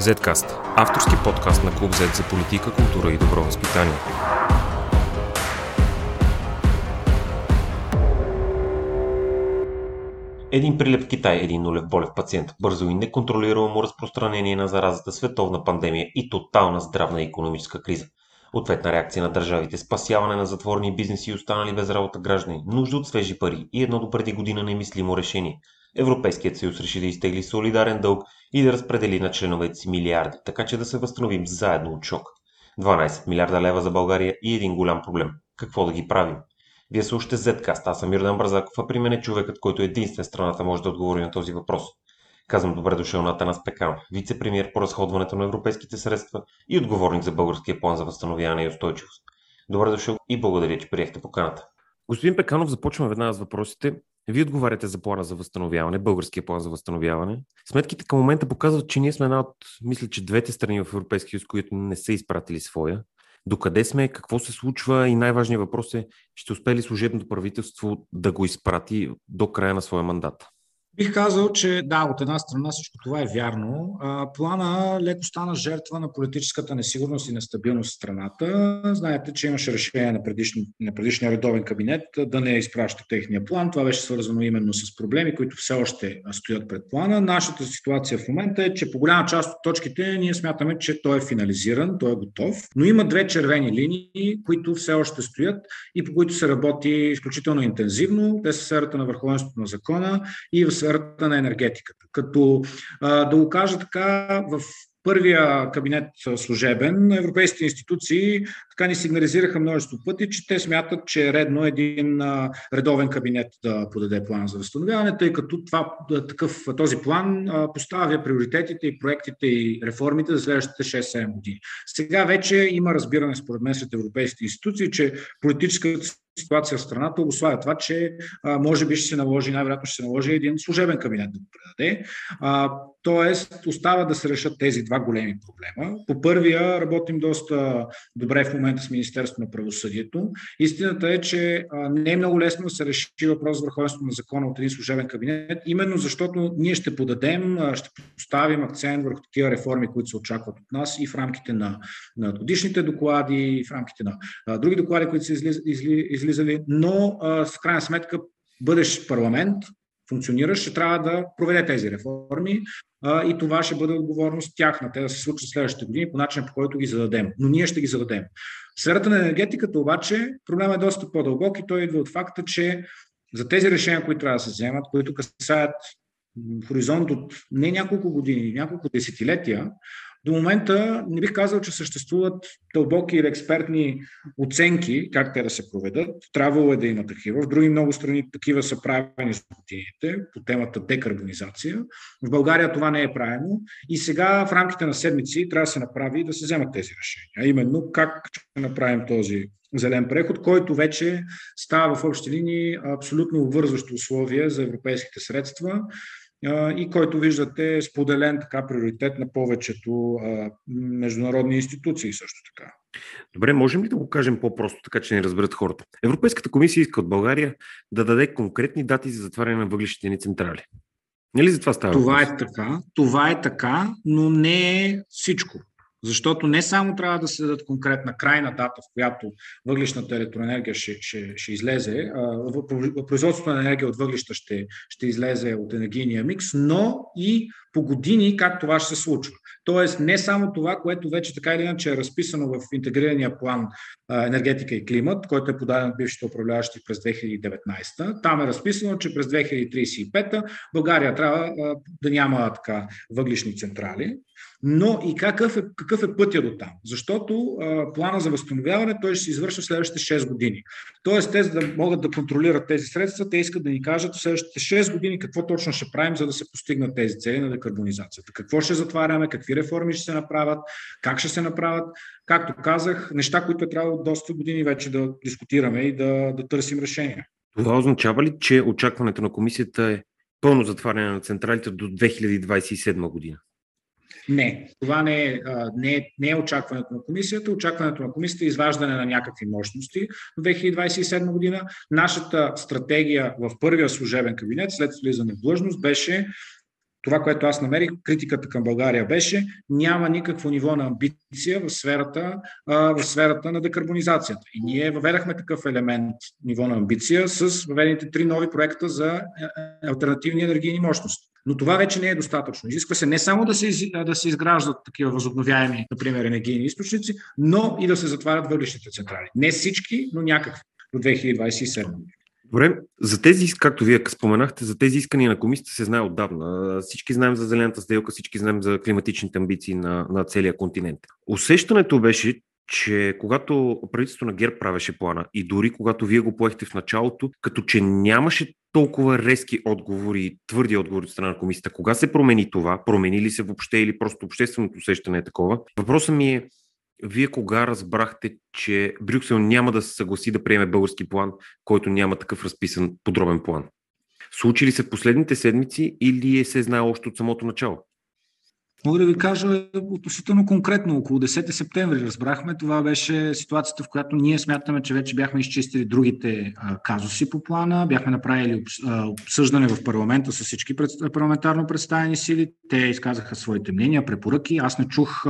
Zcast – авторски подкаст на Клуб Z за политика, култура и добро възпитание. Един прилеп в Китай, един нулев болев пациент, бързо и неконтролируемо разпространение на заразата, световна пандемия и тотална здравна и економическа криза. Ответна реакция на държавите, спасяване на затворни бизнеси и останали без работа граждани, нужда от свежи пари и едно до преди година немислимо решение – Европейският съюз реши да изтегли солидарен дълг и да разпредели на членовете си милиарди, така че да се възстановим заедно от шок. 12 милиарда лева за България и един голям проблем. Какво да ги правим? Вие слушате Zcast, аз съм Юрдан Бразаков, а при мен е човекът, който единствен страната може да отговори на този въпрос. Казвам добре дошъл на Танас Пеканов, вице-премьер по разходването на европейските средства и отговорник за българския план за възстановяване и устойчивост. Добре дошъл и благодаря, че приехте поканата. Господин Пеканов, започваме веднага с въпросите. Вие отговаряте за плана за възстановяване, българския план за възстановяване. Сметките към момента показват, че ние сме една от, мисля, че двете страни в Европейския съюз, които не са изпратили своя. Докъде сме, какво се случва и най-важният въпрос е, ще успее ли служебното правителство да го изпрати до края на своя мандат? Бих казал, че да, от една страна всичко това е вярно. Плана леко стана жертва на политическата несигурност и нестабилност в страната. Знаете, че имаше решение на, предишни, на предишния редовен кабинет да не изпраща техния план. Това беше свързано именно с проблеми, които все още стоят пред плана. Нашата ситуация в момента е, че по голяма част от точките ние смятаме, че той е финализиран, той е готов, но има две червени линии, които все още стоят и по които се работи изключително интензивно. Те са сферата на върховенството на закона и в сферата на енергетиката. Като да го кажа така, в първия кабинет служебен, европейските институции така ни сигнализираха множество пъти, че те смятат, че е редно един редовен кабинет да подаде план за възстановяване, тъй като това, такъв, този план поставя приоритетите и проектите и реформите за следващите 6-7 години. Сега вече има разбиране, според мен, сред европейските институции, че политическата ситуация в страната обославя това, че а, може би ще се наложи, най-вероятно ще се наложи един служебен кабинет да го предаде. А, тоест, остава да се решат тези два големи проблема. По първия работим доста добре в момента с Министерството на правосъдието. Истината е, че не е много лесно да се реши въпрос за върховенството на закона от един служебен кабинет, именно защото ние ще подадем, ще поставим акцент върху такива реформи, които се очакват от нас и в рамките на, на годишните доклади, и в рамките на други доклади, които са изли, изли, излизали, но в крайна сметка бъдещ парламент, функциониращ, ще трябва да проведе тези реформи а, и това ще бъде отговорност тяхна. Те да се случат следващите години по начин, по който ги зададем. Но ние ще ги зададем. В сферата на енергетиката обаче проблемът е доста по-дълбок и той идва от факта, че за тези решения, които трябва да се вземат, които касаят хоризонт от не няколко години, няколко десетилетия, до момента не бих казал, че съществуват дълбоки или експертни оценки как те да се проведат. Трябвало е да има такива. В други много страни такива са правени с годините по темата декарбонизация. В България това не е правено и сега в рамките на седмици трябва да се направи да се вземат тези решения. А именно как ще направим този зелен преход, който вече става в общи линии абсолютно обвързващо условие за европейските средства и който виждате е споделен така приоритет на повечето международни институции също така. Добре, можем ли да го кажем по-просто, така че не разберат хората? Европейската комисия иска от България да даде конкретни дати за затваряне на въглищите ни централи. Нали за това става? Това е така, това е така, но не е всичко. Защото не само трябва да се дадат конкретна крайна дата, в която въглишната електроенергия ще, ще, ще излезе, производството на енергия от въглища ще, ще излезе от енергийния микс, но и по години как това ще се случва. Тоест не само това, което вече така или иначе е разписано в интегрирания план енергетика и климат, който е подаден от бившите управляващи през 2019. Там е разписано, че през 2035 България трябва да няма така въглишни централи. Но и какъв е, какъв е пътя до там? Защото а, плана за възстановяване той ще се извършва в следващите 6 години. Тоест, те, за да могат да контролират тези средства, те искат да ни кажат в следващите 6 години какво точно ще правим, за да се постигнат тези цели на декарбонизацията. Какво ще затваряме, какви реформи ще се направят, как ще се направят. Както казах, неща, които е трябвало доста години вече да дискутираме и да, да търсим решения. Това означава ли, че очакването на комисията е пълно затваряне на централите до 2027 година? Не, това не е, не, е, не е очакването на комисията. Очакването на комисията е изваждане на някакви мощности до 2027 година. Нашата стратегия в първия служебен кабинет след влизане в длъжност беше това, което аз намерих, критиката към България беше, няма никакво ниво на амбиция в сферата, в сферата на декарбонизацията. И ние въведахме такъв елемент, ниво на амбиция, с въведените три нови проекта за е, е, альтернативни енергийни мощности. Но това вече не е достатъчно. Изисква се не само да се, да се изграждат такива възобновяеми, например, енергийни източници, но и да се затварят въглищните централи. Не всички, но някакви до 2027 година. Добре, за тези, както вие споменахте, за тези искания на комисията се знае отдавна. Всички знаем за зелената сделка, всички знаем за климатичните амбиции на, на целия континент. Усещането беше, че когато правителството на ГЕРБ правеше плана и дори когато вие го поехте в началото, като че нямаше толкова резки отговори, твърди отговори от страна на комисията. Кога се промени това? Промени ли се въобще или просто общественото усещане е такова? Въпросът ми е, вие кога разбрахте, че Брюксел няма да се съгласи да приеме български план, който няма такъв разписан подробен план? Случи ли се последните седмици или е се знае още от самото начало? Мога да ви кажа относително конкретно. Около 10 септември разбрахме. Това беше ситуацията, в която ние смятаме, че вече бяхме изчистили другите казуси по плана. Бяхме направили обсъждане в парламента с всички парламентарно представени сили. Те изказаха своите мнения, препоръки. Аз не чух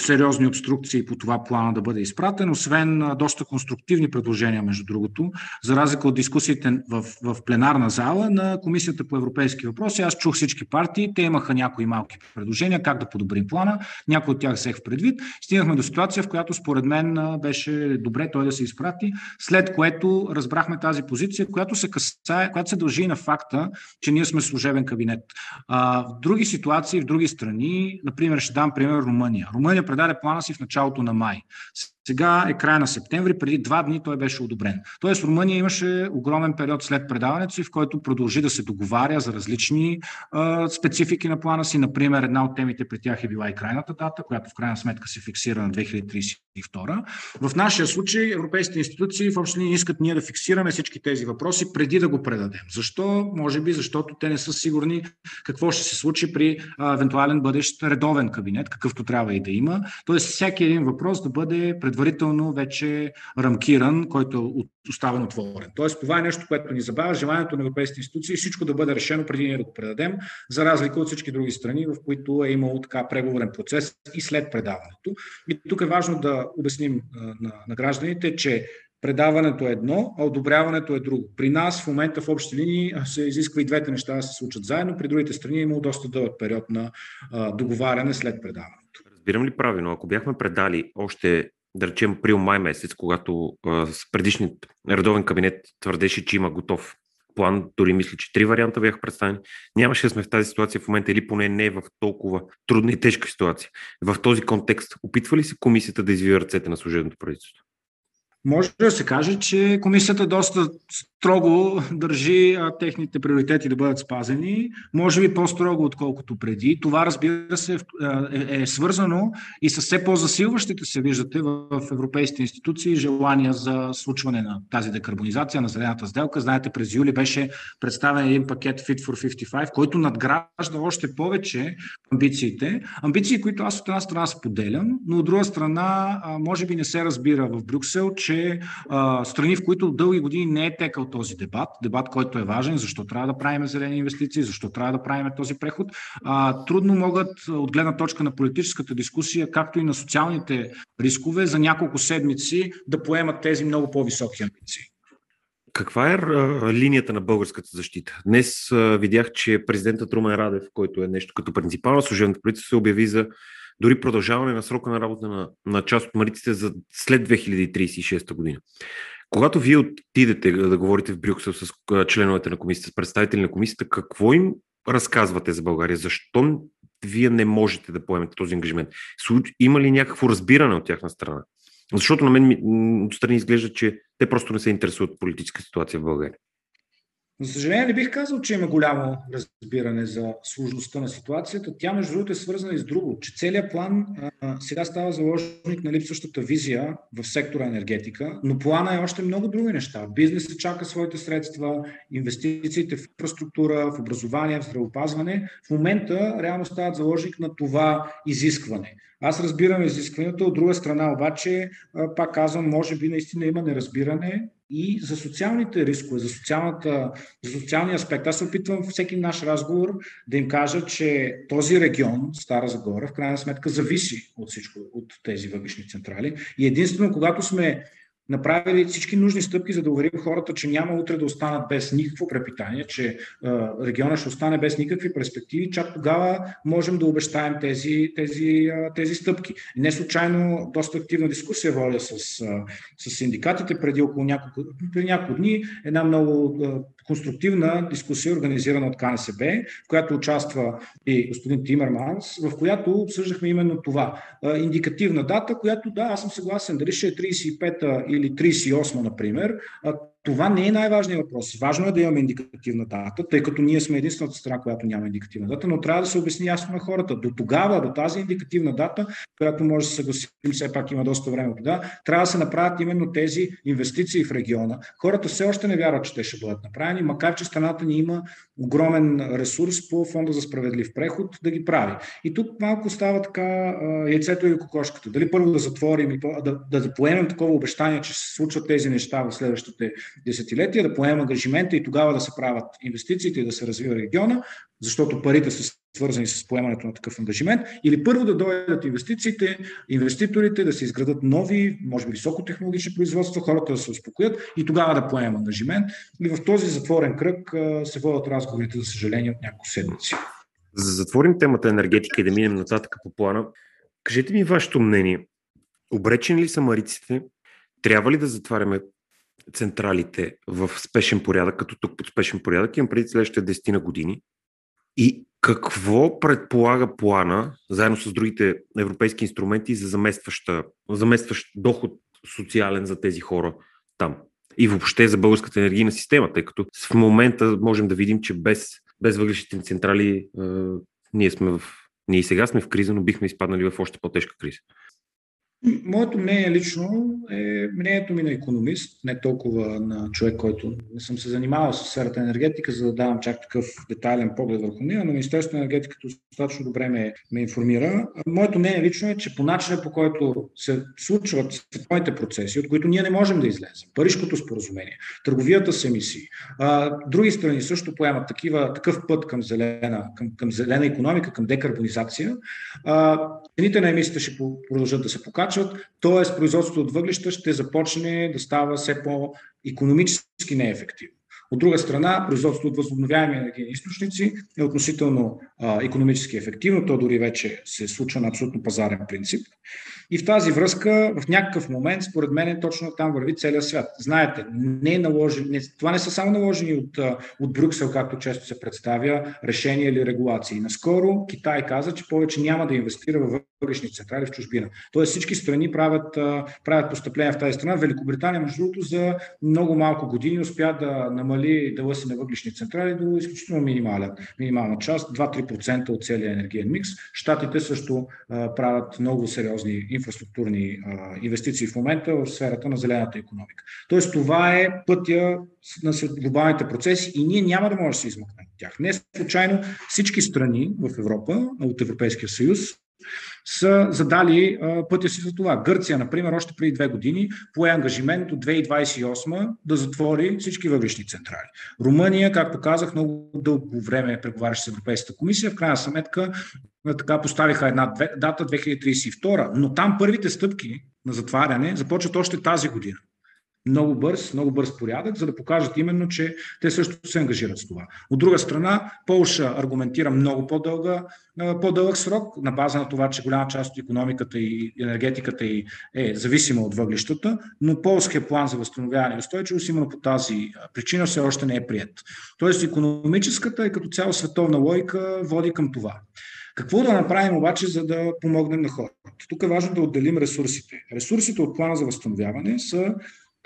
сериозни обструкции по това плана да бъде изпратен, освен доста конструктивни предложения, между другото, за разлика от дискусиите в, в пленарна зала на Комисията по европейски въпроси. Аз чух всички партии. Те имаха някои малки предложения как да подобрим плана. Някои от тях взех в предвид. Стигнахме до ситуация, в която според мен беше добре той да се изпрати, след което разбрахме тази позиция, която се касае, която се дължи на факта, че ние сме служебен кабинет. А, в други ситуации, в други страни, например, ще дам пример Румъния. Румъния предаде плана си в началото на май. Сега е края на септември, преди два дни той беше одобрен. Тоест Румъния имаше огромен период след предаването си, в който продължи да се договаря за различни а, специфики на плана си. Например, една от темите при тях е била и крайната дата, която в крайна сметка се фиксира на 2032. В нашия случай европейските институции в общи линии искат ние да фиксираме всички тези въпроси преди да го предадем. Защо? Може би защото те не са сигурни какво ще се случи при а, евентуален бъдещ редовен кабинет, какъвто трябва и да има. Тоест всеки един въпрос да бъде предварително вече рамкиран, който е оставен отворен. Тоест това е нещо, което ни забавя, желанието на европейските институции всичко да бъде решено преди ние да го предадем, за разлика от всички други страни, в които е имало така преговорен процес и след предаването. И тук е важно да обясним на, на гражданите, че предаването е едно, а одобряването е друго. При нас в момента в общи линии се изисква и двете неща да се случат заедно, при другите страни е имало доста дълъг период на а, договаряне след предаването. Разбирам ли правилно, ако бяхме предали още да речем април-май месец, когато а, предишният редовен кабинет твърдеше, че има готов план, дори мисля, че три варианта бяха представени, нямаше да сме в тази ситуация в момента или поне не в толкова трудна и тежка ситуация. В този контекст, опитва ли се комисията да извива ръцете на служебното правителство? Може да се каже, че комисията доста строго държи а, техните приоритети да бъдат спазени, може би по-строго, отколкото преди. Това, разбира се, е, е свързано и с все по-засилващите се, виждате, в, в европейските институции желания за случване на тази декарбонизация, на зелената сделка. Знаете, през юли беше представен един пакет Fit for 55, който надгражда още повече амбициите. Амбиции, които аз от една страна споделям, но от друга страна, а, може би не се разбира в Брюксел, че а, страни, в които дълги години не е текал този дебат, дебат, който е важен, защо трябва да правим зелени инвестиции, защо трябва да правим този преход, а, трудно могат от гледна точка на политическата дискусия, както и на социалните рискове, за няколко седмици да поемат тези много по-високи амбиции. Каква е линията на българската защита? Днес видях, че президентът Румен Радев, който е нещо като принципал на служебното правителство, се обяви за дори продължаване на срока на работа на, на част от мариците за след 2036 година. Когато вие отидете да говорите в Брюксел с членовете на комисията, с представители на комисията, какво им разказвате за България? Защо вие не можете да поемете този ангажимент? Има ли някакво разбиране от тяхна страна? Защото на мен отстрани изглежда, че те просто не се интересуват от политическа ситуация в България. За съжаление, не бих казал, че има голямо разбиране за сложността на ситуацията. Тя, между другото, е свързана и с друго, че целият план а, сега става заложник на липсващата визия в сектора енергетика, но плана е още много други неща. Бизнесът чака своите средства, инвестициите в инфраструктура, в образование, в здравеопазване. В момента реално стават заложник на това изискване. Аз разбирам изискването, от друга страна обаче, пак казвам, може би наистина има неразбиране и за социалните рискове, за, социалната, за социалния аспект. Аз се опитвам всеки наш разговор да им кажа, че този регион, Стара Загора, в крайна сметка зависи от всичко, от тези въглишни централи. И единствено, когато сме направили всички нужни стъпки, за да уверим хората, че няма утре да останат без никакво препитание, че региона ще остане без никакви перспективи, чак тогава можем да обещаем тези, тези, тези стъпки. Не случайно доста активна дискусия воля с, с синдикатите преди около няколко, преди няколко дни. Една много конструктивна дискусия, организирана от КНСБ, в която участва и господин Тимерманс, в която обсъждахме именно това. Индикативна дата, която да, аз съм съгласен, дали ще е 35-та или 38, например, това не е най-важният въпрос. Важно е да имаме индикативна дата, тъй като ние сме единствената страна, която няма индикативна дата, но трябва да се обясни ясно на хората. До тогава, до тази индикативна дата, която може да се съгласим, все пак има доста време тогава, трябва да се направят именно тези инвестиции в региона. Хората все още не вярват, че те ще бъдат направени, макар че страната ни има огромен ресурс по Фонда за справедлив преход да ги прави. И тук малко става така яйцето или кокошката. Дали първо да затворим да, да, да поемем такова обещание, че се случват тези неща в следващите десетилетия, да поемем ангажимента и тогава да се правят инвестициите и да се развива региона, защото парите са свързани с поемането на такъв ангажимент, или първо да дойдат инвестициите, инвеститорите да се изградат нови, може би високотехнологични производства, хората да се успокоят и тогава да поемем ангажимент. И в този затворен кръг се водят разговорите, за съжаление, от няколко седмици. За да затворим темата енергетика и да минем нататък по плана, кажете ми вашето мнение. Обречени ли са мариците? Трябва ли да затваряме централите в спешен порядък, като тук под спешен порядък, имам преди следващите 10 на години. И какво предполага плана, заедно с другите европейски инструменти, за заместващ доход социален за тези хора там? И въобще за българската енергийна система, тъй като в момента можем да видим, че без, без въглищните централи е, ние сме в. Ние и сега сме в криза, но бихме изпаднали в още по-тежка криза. Моето мнение лично е мнението ми на економист, не толкова на човек, който не съм се занимавал с сферата енергетика, за да давам чак такъв детайлен поглед върху нея, но Министерството на енергетиката достатъчно добре ме, ме информира. Моето мнение лично е, че по начина по който се случват световните процеси, от които ние не можем да излезем, Парижкото споразумение, търговията с емисии, а, други страни също поемат такива, такъв път към зелена, към, към зелена економика, към декарбонизация, цените на емисиите ще продължат да се покачват нарастват, т.е. производството от въглища ще започне да става все по-економически неефективно. От друга страна, производството от възобновяеми енергийни източници е относително а, економически ефективно, то дори вече се случва на абсолютно пазарен принцип. И в тази връзка, в някакъв момент, според мен, точно там върви целият свят. Знаете, не е наложен, не, това не са само наложени от, от Брюксел, както често се представя, решения или регулации. Наскоро Китай каза, че повече няма да инвестира в въглишни централи в чужбина. Тоест всички страни правят, правят постъпления в тази страна. Великобритания, между другото, за много малко години успя да намали дела си на въглишни централи до изключително минимална, минимална част, 2-3% от целия енергиен микс. Штатите също а, правят много сериозни инфраструктурни а, инвестиции в момента в сферата на зелената економика. Тоест това е пътя на глобалните процеси и ние няма да можем да се измъкнем от тях. Не случайно всички страни в Европа, от Европейския съюз, са задали пътя си за това. Гърция, например, още преди две години пое ангажимент до 2028 да затвори всички въглишни централи. Румъния, както казах, много дълго време преговаряше с Европейската комисия. В крайна сметка така поставиха една дата 2032, но там първите стъпки на затваряне започват още тази година много бърз, много бърз порядък, за да покажат именно, че те също се ангажират с това. От друга страна, Полша аргументира много по-дълга, по-дълъг срок, на база на това, че голяма част от економиката и енергетиката и е зависима от въглищата, но полския план за възстановяване и устойчивост именно по тази причина все още не е прият. Тоест, економическата и като цяло световна логика води към това. Какво да направим обаче, за да помогнем на хората? Тук е важно да отделим ресурсите. Ресурсите от плана за възстановяване са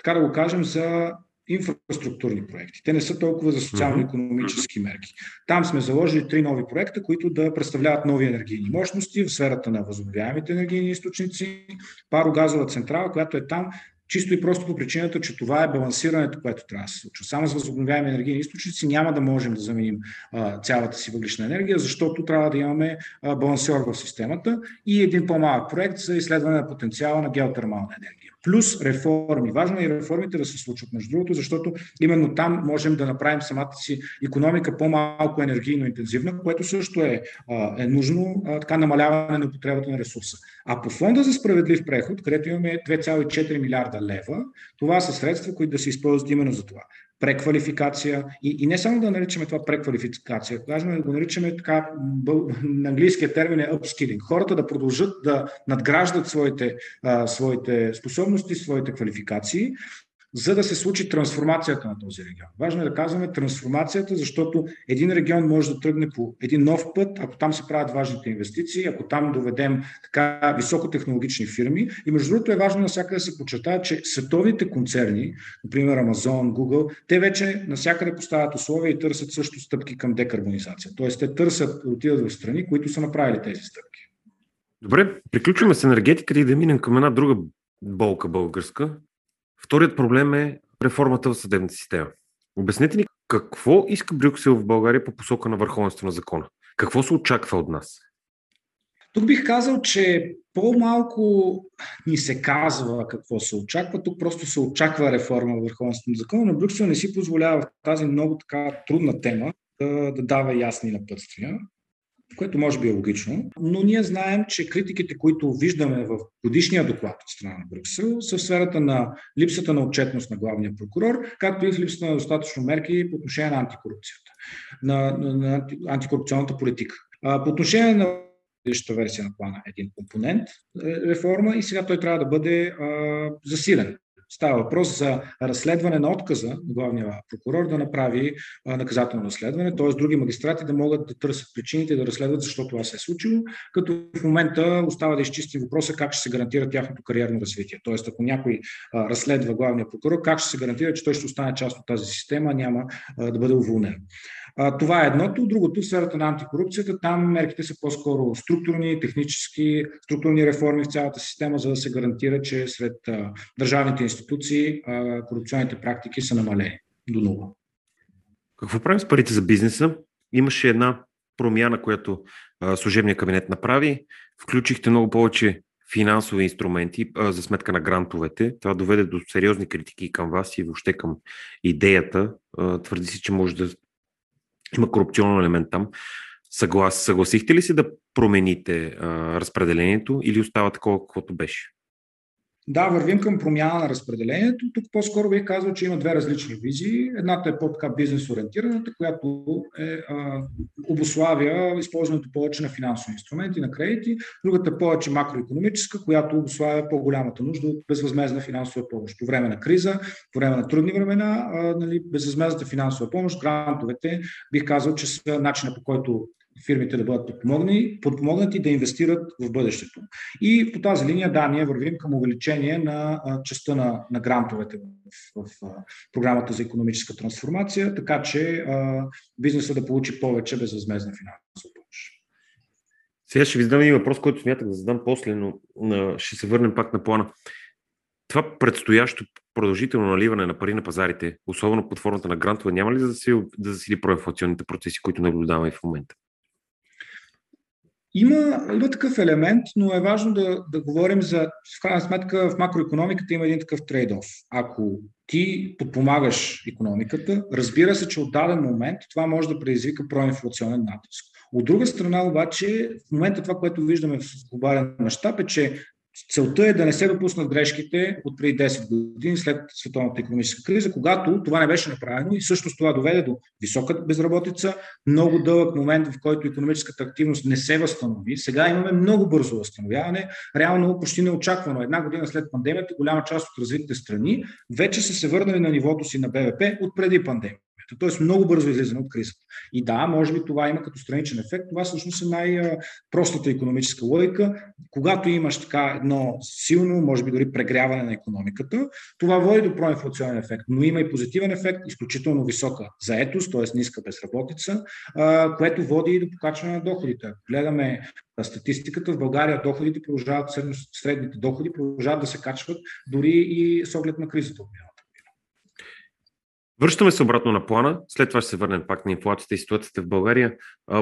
така да го кажем, за инфраструктурни проекти. Те не са толкова за социално-економически мерки. Там сме заложили три нови проекта, които да представляват нови енергийни мощности в сферата на възобновяемите енергийни източници, парогазова централа, която е там чисто и просто по причината, че това е балансирането, което трябва да се случва. Само с възобновяеми енергийни източници няма да можем да заменим а, цялата си въглишна енергия, защото трябва да имаме а, балансьор в системата и един по-малък проект за изследване на потенциала на геотермална енергия. Плюс реформи. Важно е и реформите да се случват, между другото, защото именно там можем да направим самата си економика по-малко енергийно интензивна, което също е, е нужно, така намаляване на употребата на ресурса. А по фонда за справедлив преход, където имаме 2,4 милиарда лева, това са средства, които да се използват именно за това преквалификация и, и не само да наричаме това преквалификация, важно е да го наричаме така, на английския термин е upskilling. Хората да продължат да надграждат своите, а, своите способности, своите квалификации, за да се случи трансформацията на този регион. Важно е да казваме трансформацията, защото един регион може да тръгне по един нов път, ако там се правят важните инвестиции, ако там доведем така високотехнологични фирми. И между другото е важно навсякъде да се почетая, че световните концерни, например Amazon, Google, те вече навсякъде поставят условия и търсят също стъпки към декарбонизация. Тоест те търсят да отидат в страни, които са направили тези стъпки. Добре, приключваме с енергетиката и да минем към една друга болка българска, Вторият проблем е реформата в съдебната система. Обяснете ни какво иска Брюксел в България по посока на върховенство на закона? Какво се очаква от нас? Тук бих казал, че по-малко ни се казва какво се очаква. Тук просто се очаква реформа в върховенството на закона, но Брюксел не си позволява в тази много така трудна тема да, да дава ясни напътствия което може би е логично, но ние знаем, че критиките, които виждаме в годишния доклад от страна на Брюксел, са в сферата на липсата на отчетност на главния прокурор, както и в липсата на достатъчно мерки по отношение на антикорупцията, на, на, на антикорупционната политика. А, по отношение на предишната версия на плана един компонент е, реформа и сега той трябва да бъде а, засилен. Става въпрос за разследване на отказа на главния прокурор да направи наказателно разследване, т.е. други магистрати да могат да търсят причините и да разследват защо това се е случило, като в момента остава да изчисти въпроса как ще се гарантира тяхното кариерно развитие. Т.е. ако някой разследва главния прокурор, как ще се гарантира, че той ще остане част от тази система, няма да бъде уволнен. Това е едното. Другото, в сферата на антикорупцията, там мерките са по-скоро структурни, технически, структурни реформи в цялата система, за да се гарантира, че сред държавните институции корупционните практики са намалени до нула. Какво правим с парите за бизнеса? Имаше една промяна, която служебния кабинет направи. Включихте много повече финансови инструменти а, за сметка на грантовете. Това доведе до сериозни критики към вас и въобще към идеята. А, твърди си, че може да има корупционен елемент там. Съглас, съгласихте ли се да промените а, разпределението или остава такова, каквото беше? Да, вървим към промяна на разпределението. Тук по-скоро бих казал, че има две различни визии. Едната е по-така бизнес-ориентираната, която е, а, обославя използването повече на финансови инструменти, на кредити. Другата е повече макроекономическа, която обославя по-голямата нужда от безвъзмезна финансова помощ. По време на криза, по време на трудни времена, а, нали, безвъзмезната финансова помощ, грантовете, бих казал, че са начина по който фирмите да бъдат подпомогнати, подпомогнати да инвестират в бъдещето. И по тази линия, да, ние вървим към увеличение на частта на, на грантовете в, в, в програмата за економическа трансформация, така че а, бизнеса да получи повече безвъзмезна финансова помощ. Сега ще ви задам един въпрос, който смятах да задам после, но а, ще се върнем пак на плана. Това предстоящо продължително наливане на пари на пазарите, особено под формата на грантове, няма ли да засили, да засили проинфлационните процеси, които наблюдаваме в момента? Има, има такъв елемент, но е важно да, да говорим за, в крайна сметка, в макроекономиката има един такъв трейд-оф. Ако ти подпомагаш економиката, разбира се, че от даден момент това може да предизвика проинфлационен натиск. От друга страна обаче, в момента това, което виждаме в глобален мащаб е, че Целта е да не се допуснат грешките от преди 10 години след световната економическа криза, когато това не беше направено и също това доведе до висока безработица, много дълъг момент, в който економическата активност не се възстанови. Сега имаме много бързо възстановяване, реално почти неочаквано. Една година след пандемията, голяма част от развитите страни вече са се върнали на нивото си на БВП от преди пандемия. Тоест много бързо излизане от кризата. И да, може би това има като страничен ефект. Това всъщност е най-простата економическа логика. Когато имаш така едно силно, може би дори прегряване на економиката, това води до проинфлационен ефект. Но има и позитивен ефект, изключително висока заетост, т.е. ниска безработица, което води и до покачване на доходите. гледаме статистиката, в България доходите продължават, средните доходи продължават да се качват дори и с оглед на кризата от Връщаме се обратно на плана, след това ще се върнем пак на инфлацията и ситуацията в България.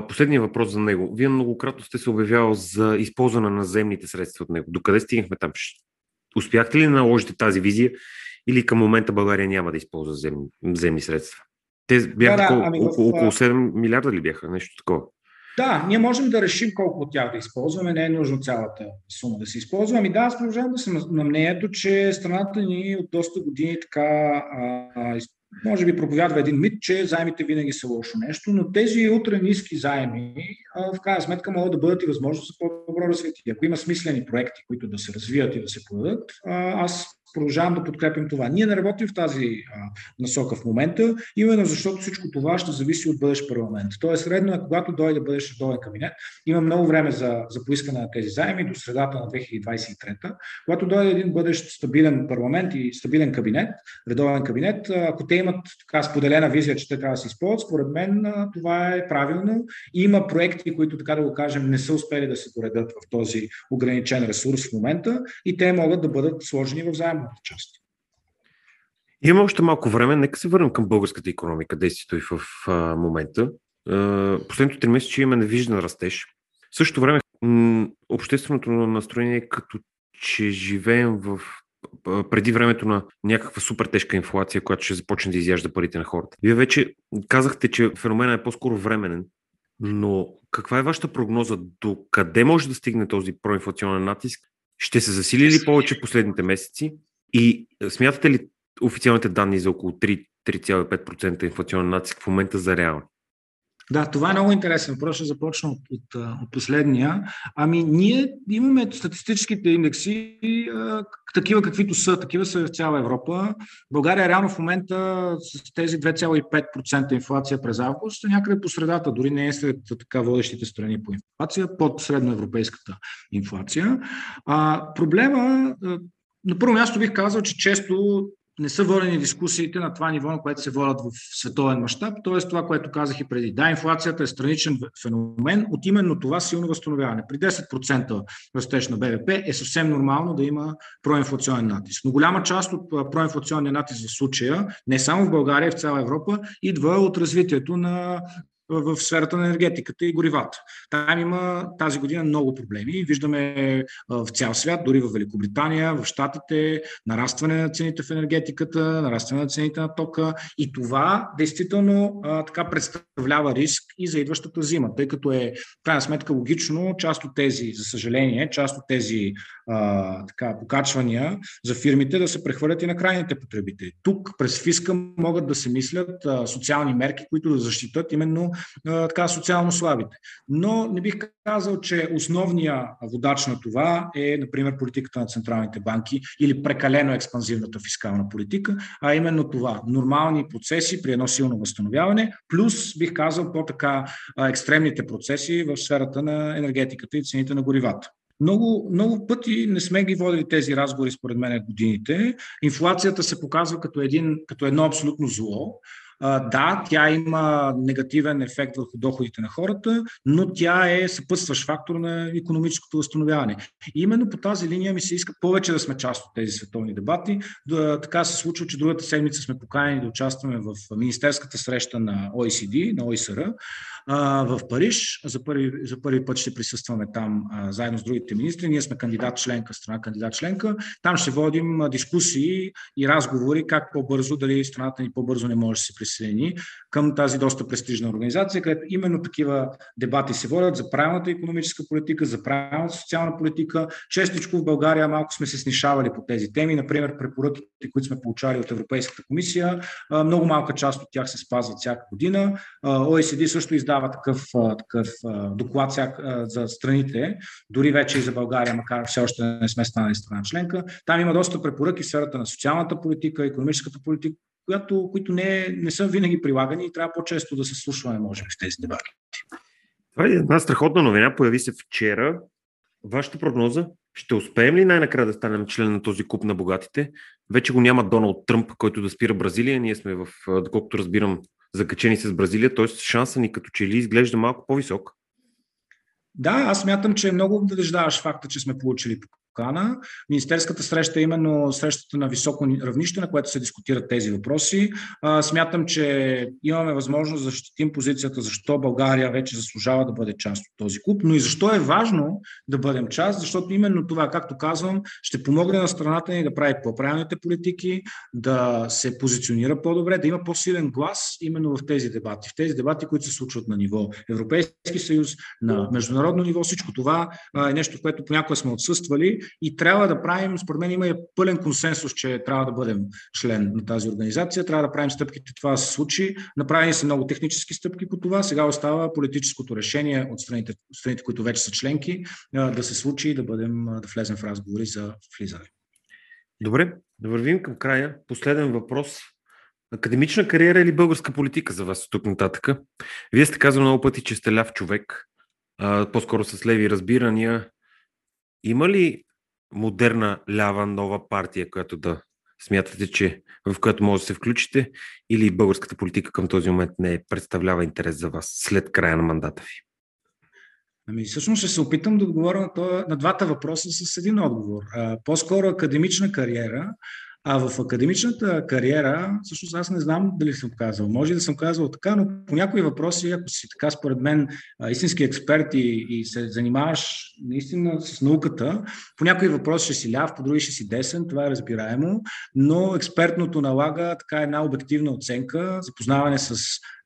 Последният въпрос за него. Вие многократно сте се обявявал за използване на земните средства от него. Докъде стигнахме там? Успяхте ли да наложите тази визия или към момента България няма да използва земни, земни средства? Те бяха да, да, ами около, около 7 милиарда ли бяха? Нещо такова. Да, ние можем да решим колко от тях да използваме. Не е нужно цялата сума да се използва. Ами да, аз продължавам да съм на мнението, че страната ни от доста години така а, може би проповядва един мит, че заемите винаги са лошо нещо, но тези утре ниски заеми в крайна сметка могат да бъдат и възможност за по-добро развитие. Ако има смислени проекти, които да се развият и да се подадат, аз продължавам да подкрепим това. Ние не работим в тази насока в момента, именно защото всичко това ще зависи от бъдещ парламент. Тоест, редно е, когато дойде бъдещ редовен кабинет, има много време за, за поискане на тези заеми до средата на 2023. Когато дойде един бъдещ стабилен парламент и стабилен кабинет, редовен кабинет, ако те имат така споделена визия, че те трябва да се използват, според мен това е правилно. Има проекти, които, така да го кажем, не са успели да се доредат в този ограничен ресурс в момента и те могат да бъдат сложени в заем останалата част. Има още малко време. Нека се върнем към българската економика, действието и в а, момента. А, последното три месеца има невиждан растеж. В същото време м- общественото настроение е като че живеем в преди времето на някаква супер тежка инфлация, която ще започне да изяжда парите на хората. Вие вече казахте, че феноменът е по-скоро временен, но каква е вашата прогноза? До къде може да стигне този проинфлационен натиск? Ще се засили ли повече последните месеци? И смятате ли официалните данни за около 3,5% инфлационен натиск в момента за реални? Да, това е много интересен въпрос. Ще започна от, от, от последния. Ами, ние имаме статистическите индекси, а, такива каквито са, такива са в цяла Европа. България реално в момента с тези 2,5% инфлация през август е някъде по средата, дори не е сред така водещите страни по инфлация, под средноевропейската инфлация. А, проблема на първо място бих казал, че често не са водени дискусиите на това ниво, на което се водят в световен мащаб. Тоест това, което казах и преди. Да, инфлацията е страничен феномен от именно това силно възстановяване. При 10% растеж на БВП е съвсем нормално да има проинфлационен натиск. Но голяма част от проинфлационния натиск в случая, не само в България, в цяла Европа, идва от развитието на в сферата на енергетиката и горивата. Там има тази година много проблеми. Виждаме в цял свят, дори в Великобритания, в Штатите, нарастване на цените в енергетиката, нарастване на цените на тока. И това действително така представлява риск и за идващата зима, тъй като е, в крайна сметка, логично част от тези, за съжаление, част от тези така, покачвания за фирмите да се прехвърлят и на крайните потребители. Тук през фиска могат да се мислят социални мерки, които да защитат именно така социално слабите. Но не бих казал, че основният водач на това е, например, политиката на централните банки или прекалено експанзивната фискална политика, а именно това нормални процеси при едно силно възстановяване, плюс бих казал по-така екстремните процеси в сферата на енергетиката и цените на горивата. Много, много пъти не сме ги водили тези разговори, според мен, годините. Инфлацията се показва като, един, като едно абсолютно зло. Да, тя има негативен ефект върху доходите на хората, но тя е съпътстващ фактор на економическото възстановяване. И именно по тази линия ми се иска повече да сме част от тези световни дебати. Да, така се случва, че другата седмица сме поканени да участваме в министерската среща на OECD, на ОИСР, в Париж. За първи, за първи път ще присъстваме там заедно с другите министри. Ние сме кандидат членка, страна кандидат членка. Там ще водим дискусии и разговори как по-бързо, дали страната ни по-бързо не може да се присъедини към тази доста престижна организация, където именно такива дебати се водят за правилната економическа политика, за правилната социална политика. Честичко в България малко сме се снишавали по тези теми. Например, препоръките, които сме получали от Европейската комисия, много малка част от тях се спазват всяка година. ОСД също издава такъв, такъв доклад за страните, дори вече и за България, макар все още не сме станали страна членка. Там има доста препоръки в сферата на социалната политика, економическата политика, която, които не, не са винаги прилагани и трябва по-често да се слушваме, може би, в тези дебати. Това е една страхотна новина, появи се вчера. Вашата прогноза? Ще успеем ли най-накрая да станем член на този куп на богатите? Вече го няма Доналд Тръмп, който да спира Бразилия. Ние сме в, доколкото разбирам, закачени с Бразилия, т.е. шанса ни като че ли изглежда малко по-висок. Да, аз мятам, че е много надеждаваш факта, че сме получили покана. Министерската среща е именно срещата на високо равнище, на което се дискутират тези въпроси. Смятам, че имаме възможност да защитим позицията, защо България вече заслужава да бъде част от този клуб, но и защо е важно да бъдем част, защото именно това, както казвам, ще помогне на страната ни да прави по-правилните политики, да се позиционира по-добре, да има по-силен глас именно в тези дебати. В тези дебати, които се случват на ниво Европейски съюз, на международно ниво, всичко това е нещо, което понякога сме отсъствали и трябва да правим, според мен има и пълен консенсус, че трябва да бъдем член на тази организация, трябва да правим стъпките това да се случи. Направени са много технически стъпки по това, сега остава политическото решение от страните, страните които вече са членки, да се случи и да бъдем, да влезем в разговори за влизане. Добре, да вървим към края. Последен въпрос. Академична кариера или българска политика за вас тук нататък? Вие сте казали много пъти, че сте ляв човек, а, по-скоро с леви разбирания. Има ли модерна лява нова партия, която да смятате, че в която може да се включите, или българската политика към този момент не представлява интерес за вас след края на мандата ви? Ами, всъщност ще се опитам да отговоря на, това, на двата въпроса с един отговор. А, по-скоро академична кариера а в академичната кариера, всъщност аз не знам дали съм казал. Може да съм казал така, но по някои въпроси, ако си така според мен истински експерт и, и се занимаваш наистина с науката, по някои въпроси ще си ляв, по други ще си десен, това е разбираемо, но експертното налага така една обективна оценка, запознаване с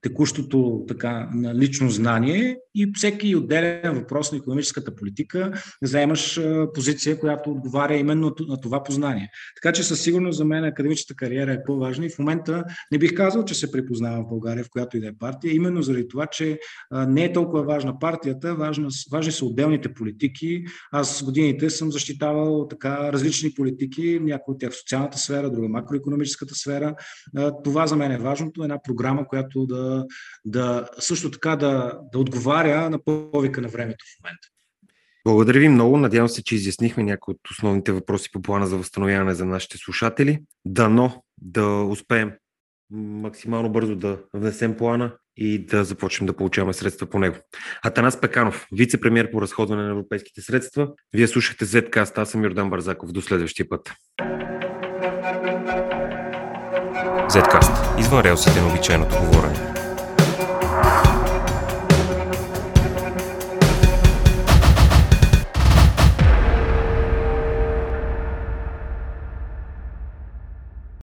текущото така, лично знание и всеки отделен въпрос на економическата политика заемаш позиция, която отговаря именно на това познание. Така че със сигурност за мен академичната кариера е по-важна и в момента не бих казал, че се припознава в България, в която и да е партия, именно заради това, че не е толкова важна партията, важна, важни са отделните политики. Аз годините съм защитавал така различни политики, някои от тях в социалната сфера, друга макроекономическата сфера. Това за мен е важното, една програма, която да да, също така да, да отговаря на повика на времето в момента. Благодаря ви много. Надявам се, че изяснихме някои от основните въпроси по плана за възстановяване за нашите слушатели. Дано да успеем максимално бързо да внесем плана и да започнем да получаваме средства по него. Атанас Пеканов, вице-премьер по разходване на европейските средства. Вие слушахте Zcast, аз съм Йордан Барзаков. До следващия път. Zcast. Извън релсите на обичайното говорене.